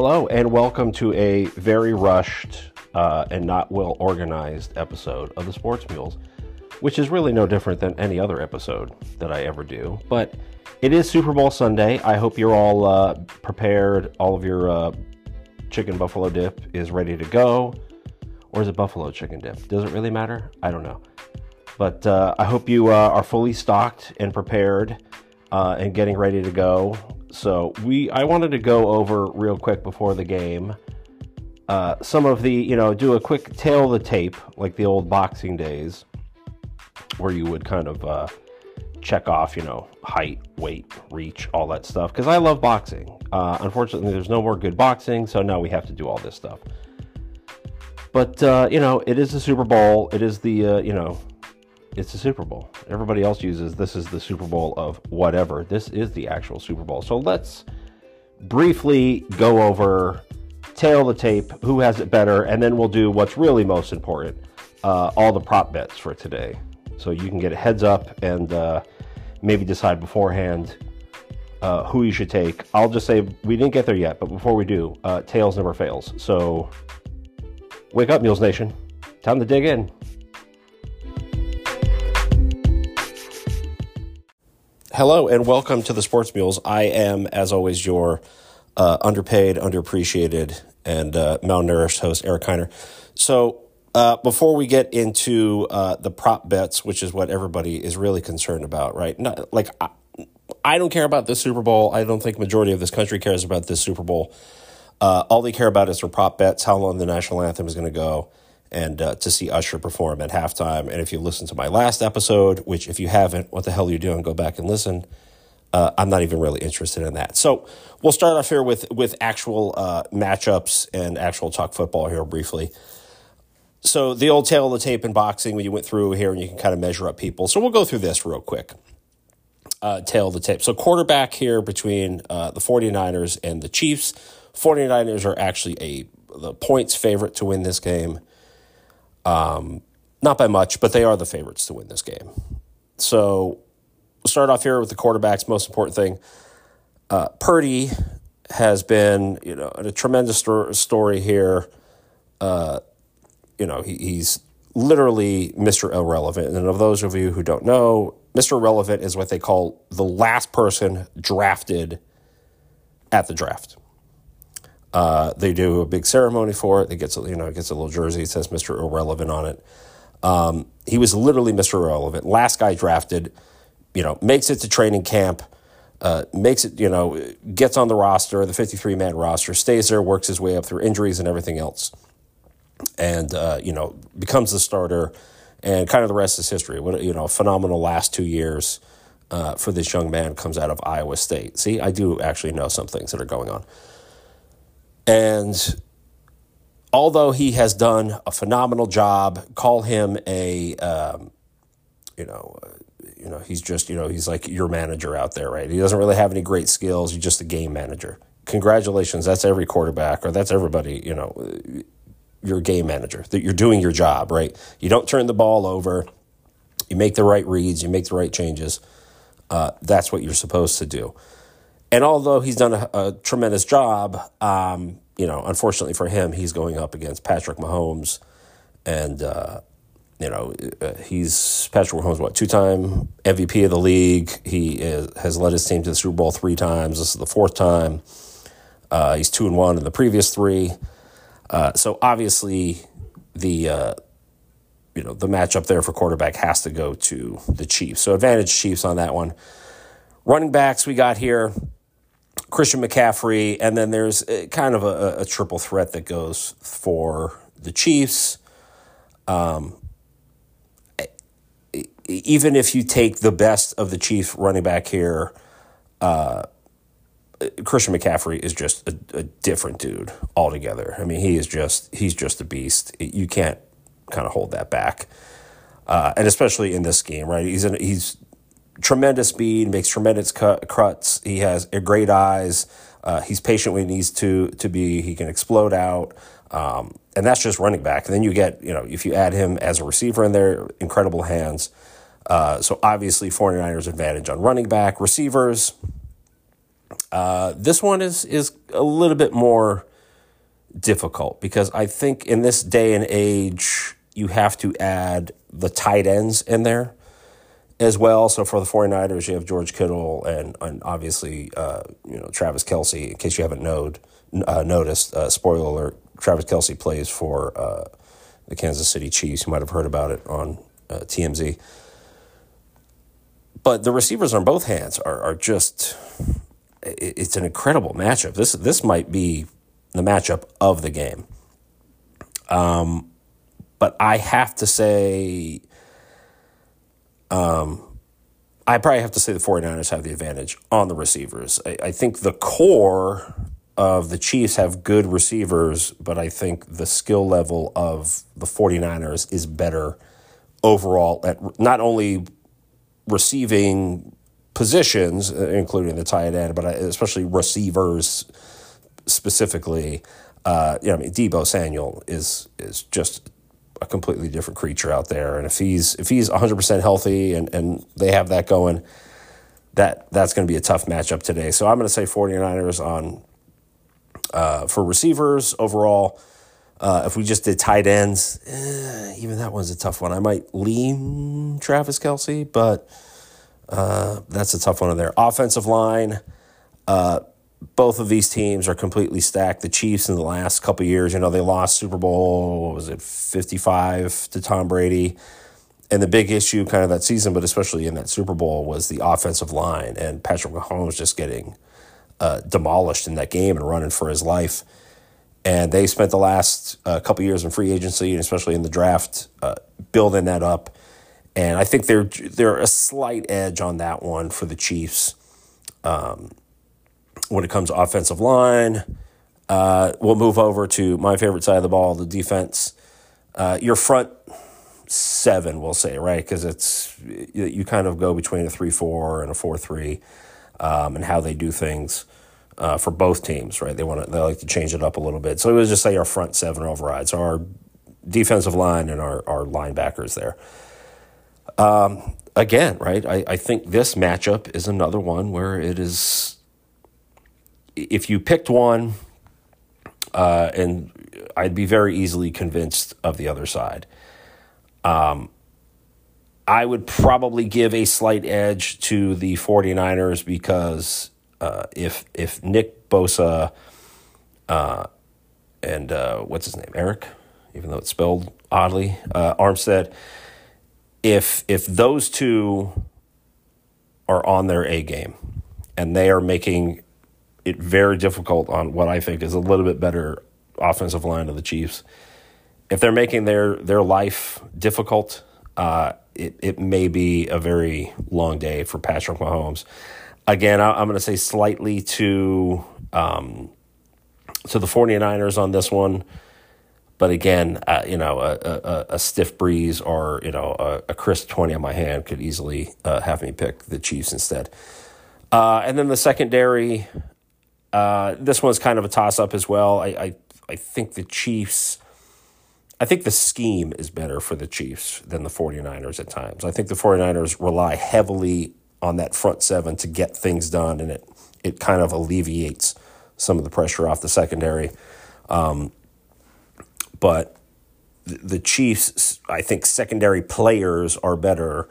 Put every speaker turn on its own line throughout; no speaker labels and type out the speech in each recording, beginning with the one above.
Hello, and welcome to a very rushed uh, and not well organized episode of the Sports Mules, which is really no different than any other episode that I ever do. But it is Super Bowl Sunday. I hope you're all uh, prepared. All of your uh, chicken buffalo dip is ready to go. Or is it buffalo chicken dip? Does it really matter? I don't know. But uh, I hope you uh, are fully stocked and prepared uh, and getting ready to go. So we, I wanted to go over real quick before the game. Uh, some of the, you know, do a quick tail the tape, like the old boxing days, where you would kind of uh, check off, you know, height, weight, reach, all that stuff. Because I love boxing. Uh, unfortunately, there's no more good boxing, so now we have to do all this stuff. But uh, you know, it is the Super Bowl. It is the uh, you know, it's the Super Bowl. Everybody else uses this is the Super Bowl of whatever. This is the actual Super Bowl. So let's briefly go over tail the tape, who has it better, and then we'll do what's really most important, uh, all the prop bets for today. So you can get a heads up and uh, maybe decide beforehand uh, who you should take. I'll just say we didn't get there yet, but before we do, uh, tails never fails. So wake up, Mules Nation. Time to dig in. Hello and welcome to the Sports Mules. I am, as always, your uh, underpaid, underappreciated, and uh, malnourished host, Eric Heiner. So, uh, before we get into uh, the prop bets, which is what everybody is really concerned about, right? Not, like, I, I don't care about the Super Bowl. I don't think majority of this country cares about this Super Bowl. Uh, all they care about is their prop bets, how long the national anthem is going to go, and uh, to see Usher perform at halftime. And if you listen to my last episode, which if you haven't, what the hell are you doing? Go back and listen. Uh, I'm not even really interested in that. So we'll start off here with with actual uh, matchups and actual talk football here briefly. So the old tail of the tape in boxing, when you went through here and you can kind of measure up people. So we'll go through this real quick. Uh, tail of the tape. So quarterback here between uh, the 49ers and the Chiefs. 49ers are actually a the points favorite to win this game. Um, not by much, but they are the favorites to win this game. So we'll start off here with the quarterbacks. Most important thing, uh, Purdy has been you know a tremendous story here. Uh, you know he, he's literally Mr. Irrelevant, and of those of you who don't know, Mr. Irrelevant is what they call the last person drafted at the draft. Uh, they do a big ceremony for it. It gets you know it gets a little jersey. It says Mr. Irrelevant on it. Um, he was literally Mr. Irrelevant. Last guy drafted. You know, makes it to training camp. Uh, makes it, you know, gets on the roster, the 53 man roster, stays there, works his way up through injuries and everything else, and, uh, you know, becomes the starter. And kind of the rest is history. What, you know, phenomenal last two years uh, for this young man comes out of Iowa State. See, I do actually know some things that are going on. And although he has done a phenomenal job, call him a, um, you know, uh, you know, he's just, you know, he's like your manager out there, right? He doesn't really have any great skills. He's just a game manager. Congratulations, that's every quarterback or that's everybody, you know, your game manager. That you're doing your job, right? You don't turn the ball over. You make the right reads. You make the right changes. Uh, that's what you're supposed to do. And although he's done a, a tremendous job, um, you know, unfortunately for him, he's going up against Patrick Mahomes, and uh, you know, uh, he's Patrick Mahomes, what two time MVP of the league. He is, has led his team to the Super Bowl three times. This is the fourth time. Uh, he's two and one in the previous three. Uh, so obviously, the uh, you know the matchup there for quarterback has to go to the Chiefs. So advantage Chiefs on that one. Running backs we got here. Christian McCaffrey, and then there's kind of a, a triple threat that goes for the Chiefs. Um, even if you take the best of the Chiefs running back here, uh, Christian McCaffrey is just a, a, different dude altogether. I mean, he is just he's just a beast. You can't kind of hold that back, uh, and especially in this game, right? He's in, he's tremendous speed, makes tremendous cut, cuts. He has great eyes. Uh, he's patient when he needs to to be. He can explode out, um, and that's just running back. And then you get you know if you add him as a receiver in there, incredible hands. Uh, so obviously 49ers advantage on running back receivers. Uh, this one is is a little bit more difficult because I think in this day and age, you have to add the tight ends in there as well. So for the 49ers, you have George Kittle and, and obviously, uh, you know, Travis Kelce. in case you haven't knowed, uh, noticed, uh, spoiler alert, Travis Kelce plays for uh, the Kansas City Chiefs. You might have heard about it on uh, TMZ. But the receivers on both hands are, are just, it's an incredible matchup. This, this might be the matchup of the game. Um, but I have to say, um, I probably have to say the 49ers have the advantage on the receivers. I, I think the core of the Chiefs have good receivers, but I think the skill level of the 49ers is better overall at not only receiving positions, uh, including the tight end, but uh, especially receivers specifically. Uh, you know, I mean, Deebo Samuel is is just a completely different creature out there. And if he's if he's 100% healthy and, and they have that going, that that's going to be a tough matchup today. So I'm going to say 49ers on uh, for receivers overall. Uh, if we just did tight ends, eh, even that one's a tough one. I might lean Travis Kelce, but uh, that's a tough one on there. Offensive line, uh, both of these teams are completely stacked. The Chiefs in the last couple years, you know, they lost Super Bowl, what was it, 55 to Tom Brady. And the big issue kind of that season, but especially in that Super Bowl, was the offensive line and Patrick Mahomes just getting uh, demolished in that game and running for his life. And they spent the last uh, couple years in free agency and especially in the draft uh, building that up. And I think they're they're a slight edge on that one for the Chiefs. Um, when it comes to offensive line. Uh, we'll move over to my favorite side of the ball, the defense. Uh, your front seven, we'll say, right? Because it's you, kind of go between a three-four and a four-three, um, and how they do things uh, for both teams, right? They want to they like to change it up a little bit. So it was just say our front seven overrides, so our defensive line and our our linebackers there. Um, again, right? I, I think this matchup is another one where it is if you picked one, uh, and I'd be very easily convinced of the other side. Um, I would probably give a slight edge to the 49ers because uh, if if Nick Bosa uh, and uh, what's his name Arik, even though it's spelled oddly, uh, Armstead, if if those two are on their A game and they are making it very difficult on what I think is a little bit better offensive line of the Chiefs. If they're making their their life difficult, uh, it it may be a very long day for Patrick Mahomes. Again, I, am going to say slightly to um, to the 49ers on this one. But again, uh, you know, a, a, a, stiff breeze or, you know, a, a crisp 20 on my hand could easily uh, have me pick the Chiefs instead. Uh, and then the secondary, uh, this one's kind of a toss up as well. I, I I think the Chiefs. I think the scheme is better for the Chiefs than the 49ers at times. I think the 49ers rely heavily on that front seven to get things done, and it it kind of alleviates some of the pressure off the secondary. Um, but the Chiefs, I think secondary players are better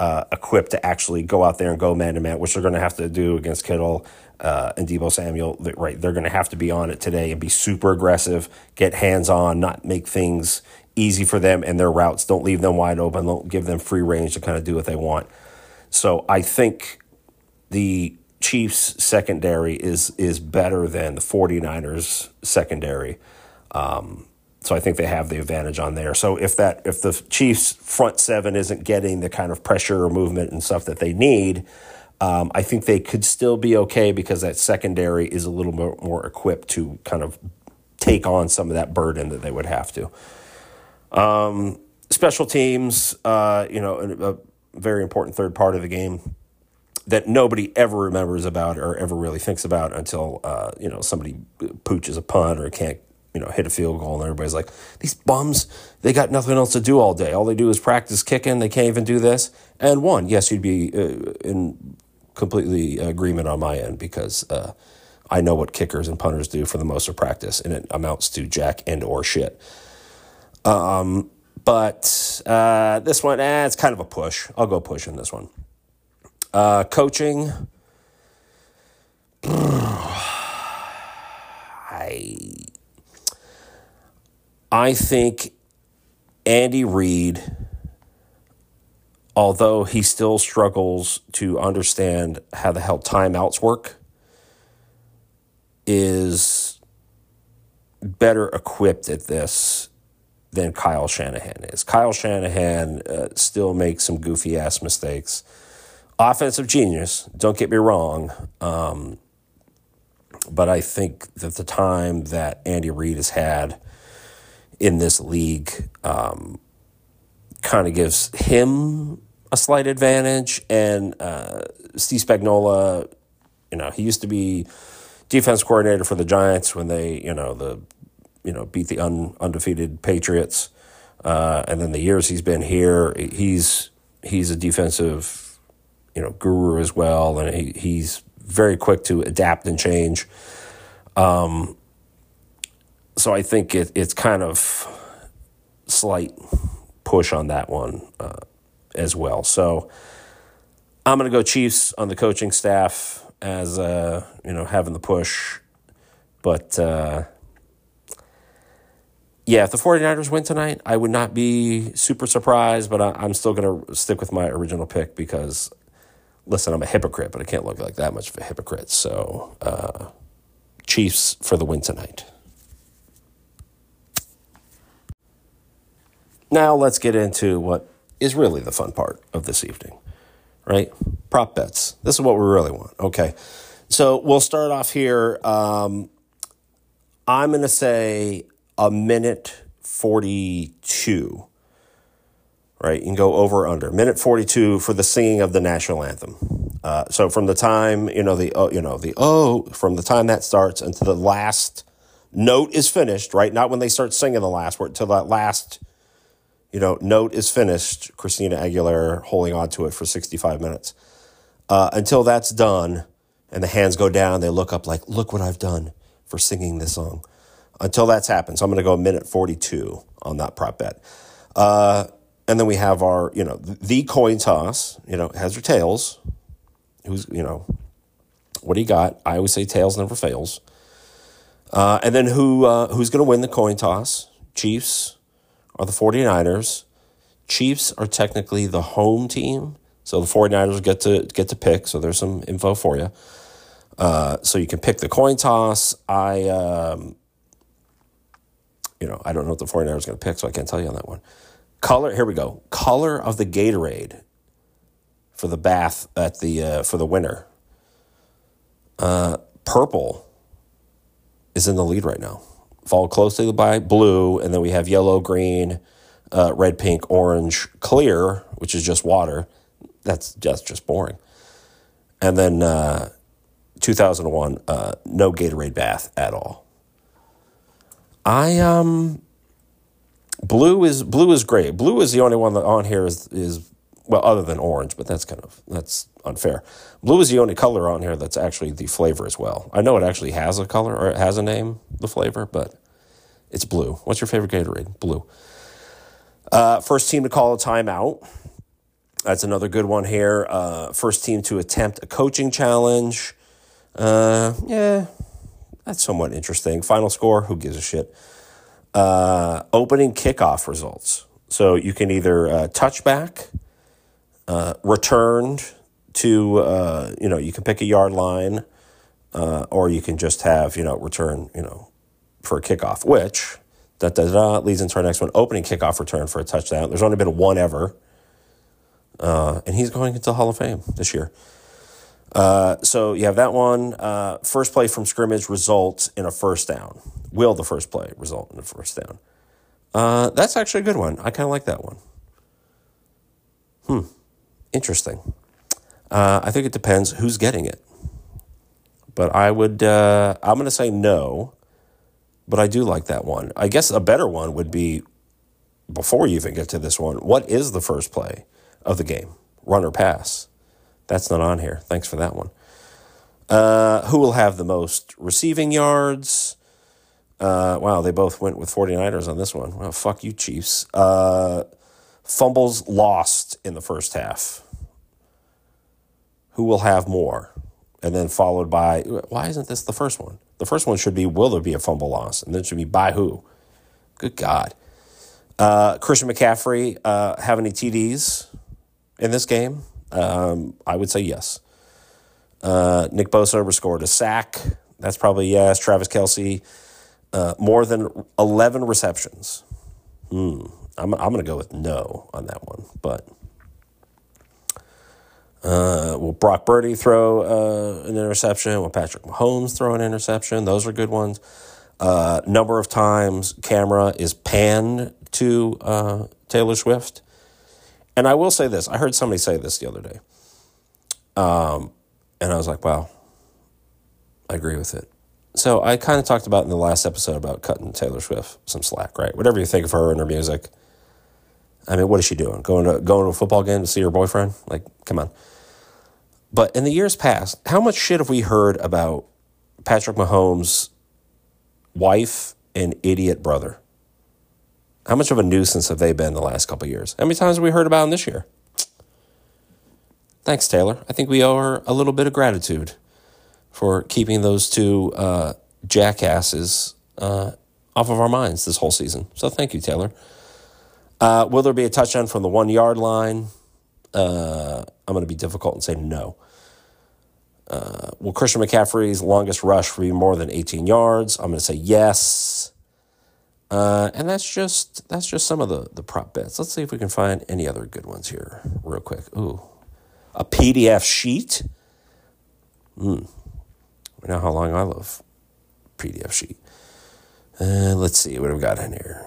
uh, equipped to actually go out there and go man to man, which they're going to have to do against Kittle uh, and Deebo Samuel. Right, they're going to have to be on it today and be super aggressive, get hands on, not make things easy for them and their routes. Don't leave them wide open. Don't give them free range to kind of do what they want. So I think the Chiefs secondary is is better than the 49ers secondary. Um, so I think they have the advantage on there. So if that if the Chiefs front seven isn't getting the kind of pressure or movement and stuff that they need, um, I think they could still be okay because that secondary is a little more, more equipped to kind of take on some of that burden that they would have to. Um, special teams, uh, you know, a, a very important third part of the game that nobody ever remembers about or ever really thinks about until uh, you know somebody pooches a punt or can't you know, hit a field goal, and everybody's like, these bums, they got nothing else to do all day. All they do is practice kicking. They can't even do this. And one, yes, you'd be uh, in completely agreement on my end because uh, I know what kickers and punters do for the most of practice, and it amounts to jack and or shit. Um, but uh, this one, eh, it's kind of a push. I'll go push in this one. Uh, coaching. I I think Andy Reid, although he still struggles to understand how the hell timeouts work, is better equipped at this than Kyle Shanahan is. Kyle Shanahan uh, still makes some goofy ass mistakes. Offensive genius, don't get me wrong. Um, but I think that the time that Andy Reid has had in this league um, kind of gives him a slight advantage. And uh, Steve Spagnuolo, you know, he used to be defense coordinator for the Giants when they, you know, the you know beat the un, undefeated Patriots. Uh, and then the years he's been here, he's he's a defensive, you know, guru as well, and he, he's very quick to adapt and change. Um, so I think it, it's kind of slight push on that one uh, as well. So I'm going to go Chiefs on the coaching staff as uh, you know having the push, but uh, yeah, if the 49ers win tonight, I would not be super surprised, but I, am still going to stick with my original pick because listen, I'm a hypocrite, but I can't look like that much of a hypocrite. So, uh, Chiefs for the win tonight. Now, let's get into what is really the fun part of this evening, right? Prop bets. This is what we really want. Okay. So, we'll start off here. Um, I'm going to say a minute 42 right? You can go over or under. Minute 42 for the singing of the national anthem. Uh, so from the time, you know, the, oh, you know, the, oh, from the time that starts until the last note is finished, right? Not when they start singing the last word, till that last, you know, note is finished, Christina Aguilera holding on to it for 65 minutes. Uh, until that's done and the hands go down, they look up like, look what I've done for singing this song. Until that's happened. So I'm going to go a minute 42 on that prop bet. Uh, and then we have our, you know, the coin toss, you know, heads or tails. Who's, you know, what do you got? I always say tails never fails. Uh, and then who uh, who's going to win the coin toss? Chiefs or the 49ers? Chiefs are technically the home team, so the 49ers get to get to pick. So there's some info for you. Uh, so you can pick the coin toss. I, um, you know, I don't know what the 49ers are going to pick, so I can't tell you on that one. Color, here we go. Color of the Gatorade for the bath at the uh, for the winner. Uh, purple is in the lead right now, followed closely by blue, and then we have yellow, green, uh, red, pink, orange, clear, which is just water. That's just just boring. And then uh, 2001, uh, no Gatorade bath at all. I um Blue is blue is great. Blue is the only one that on here is is well, other than orange, but that's kind of that's unfair. Blue is the only color on here that's actually the flavor as well. I know it actually has a color or it has a name, the flavor, but it's blue. What's your favorite Gatorade? Blue. Uh, first team to call a timeout. That's another good one here. Uh, first team to attempt a coaching challenge. Uh, yeah, that's somewhat interesting. Final score, who gives a shit? uh, opening kickoff results. So you can either uh, touchback, uh, returned to, uh, you know, you can pick a yard line, uh, or you can just have, you know, return, you know, for a kickoff, which da da da leads into our next one opening kickoff return for a touchdown. There's only been one ever. Uh, and he's going into Hall of Fame this year. Uh, so you have that one. Uh, first play from scrimmage results in a first down. Will the first play result in a first down? Uh, that's actually a good one. I kind of like that one. Hmm. Interesting. Uh, I think it depends who's getting it. But I would, uh, I'm going to say no, but I do like that one. I guess a better one would be before you even get to this one, what is the first play of the game? Run or pass? That's not on here. Thanks for that one. Uh, who will have the most receiving yards? Uh, wow, they both went with 49ers on this one. Well, fuck you, Chiefs. Uh, fumbles lost in the first half. Who will have more? And then followed by, why isn't this the first one? The first one should be, will there be a fumble loss? And then should be, by who? Good God. Uh, Christian McCaffrey uh, have any TDs in this game? Um, I would say yes. Uh, Nick Bosa scored a sack. That's probably yes. Travis Kelce, uh, more than 11 receptions. Hmm. I'm, I'm going to go with no on that one. But uh, will Brock Purdy throw uh, an interception? Will Patrick Mahomes throw an interception? Those are good ones. Uh, number of times camera is panned to uh, Taylor Swift. And I will say this I heard somebody say this the other day. Um, and I was like, wow, I agree with it. So I kind of talked about in the last episode about cutting Taylor Swift some slack, right? Whatever you think of her and her music. I mean, what is she doing? Going to going to a football game to see her boyfriend? Like, come on. But in the years past, how much shit have we heard about Patrick Mahomes' wife and idiot brother? How much of a nuisance have they been the last couple years? How many times have we heard about them this year? Thanks, Taylor. I think we owe her a little bit of gratitude for keeping those two uh, jackasses uh, off of our minds this whole season. So thank you, Taylor. Uh, will there be a touchdown from the one yard line? Uh, I'm going to be difficult and say no. Uh, will Christian McCaffrey's longest rush be more than 18 yards? I'm going to say yes. Uh, and that's just that's just some of the the prop bets. Let's see if we can find any other good ones here, real quick. Ooh, a PDF sheet. Hmm. We know how long I love PDF sheet. Uh, let's see what have we got in here.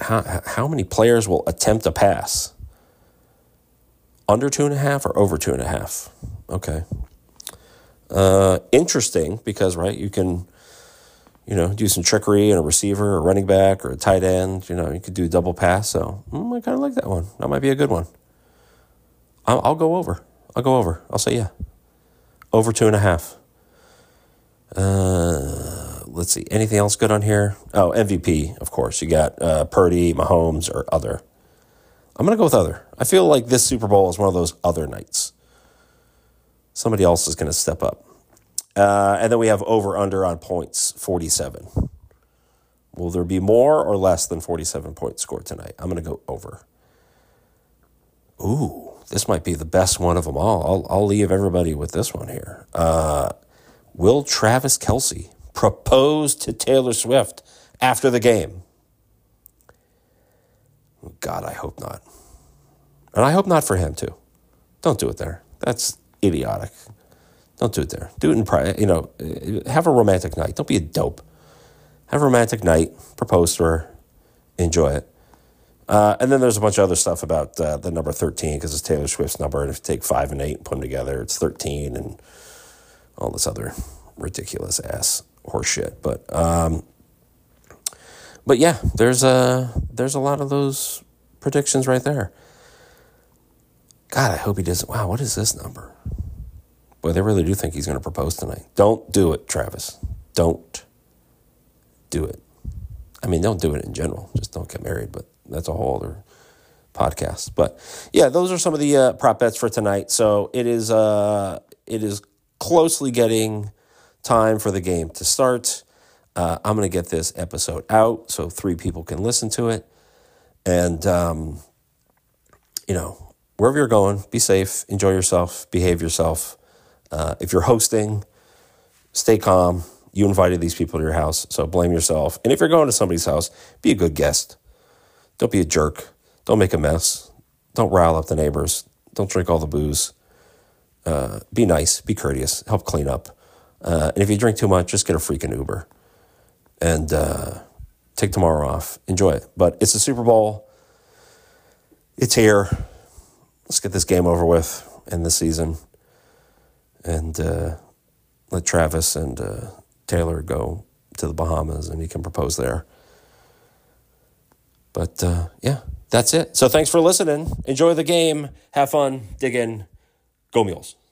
How how many players will attempt a pass? Under two and a half or over two and a half? Okay. Uh, interesting because right you can you know, do some trickery and a receiver, or running back, or a tight end. You know, you could do a double pass. So mm, I kind of like that one. That might be a good one. I'll, I'll, go over. I'll go over. I'll say yeah. Over two and a half. Uh, let's see. Anything else good on here? Oh, MVP, of course. You got uh, Purdy, Mahomes, or other. I'm going to go with other. I feel like this Super Bowl is one of those other nights. Somebody else is going to step up. Uh, and then we have over under on points 47. Will there be more or less than 47 points scored tonight? I'm going to go over. Ooh, this might be the best one of them all. I'll, I'll leave everybody with this one here. Uh, will Travis Kelce propose to Taylor Swift after the game? God, I hope not. And I hope not for him, too. Don't do it there. That's idiotic. Don't do it there. Do it in private. You know, have a romantic night. Don't be a dope. Have a romantic night. Propose to her. Enjoy it. Uh, and then there's a bunch of other stuff about uh, the number 13 because it's Taylor Swift's number. And if you take five and eight and put them together, it's 13 and all this other ridiculous ass horseshit. But, um, but yeah, there's a, there's a lot of those predictions right there. God, I hope he doesn't. Wow, what is this number? Boy, they really do think he's going to propose tonight. Don't do it, Travis. Don't do it. I mean, don't do it in general. Just don't get married, but that's a whole other podcast. But yeah, those are some of the uh, prop bets for tonight. So it is uh, it is closely getting time for the game to start. Uh, I'm going to get this episode out so three people can listen to it. And, um, you know, wherever you're going, be safe, enjoy yourself, behave yourself. Uh, if you're hosting, stay calm. You invited these people to your house, so blame yourself. And if you're going to somebody's house, be a good guest. Don't be a jerk. Don't make a mess. Don't rile up the neighbors. Don't drink all the booze. Uh, be nice. Be courteous. Help clean up. Uh, and if you drink too much, just get a freaking Uber and uh, take tomorrow off. Enjoy it. But it's a Super Bowl. It's here. Let's get this game over with in the season and uh, let Travis and uh, Taylor go to the Bahamas and he can propose there. But uh, yeah, that's it. So thanks for listening. Enjoy the game. Have fun. Dig in. Go Mules.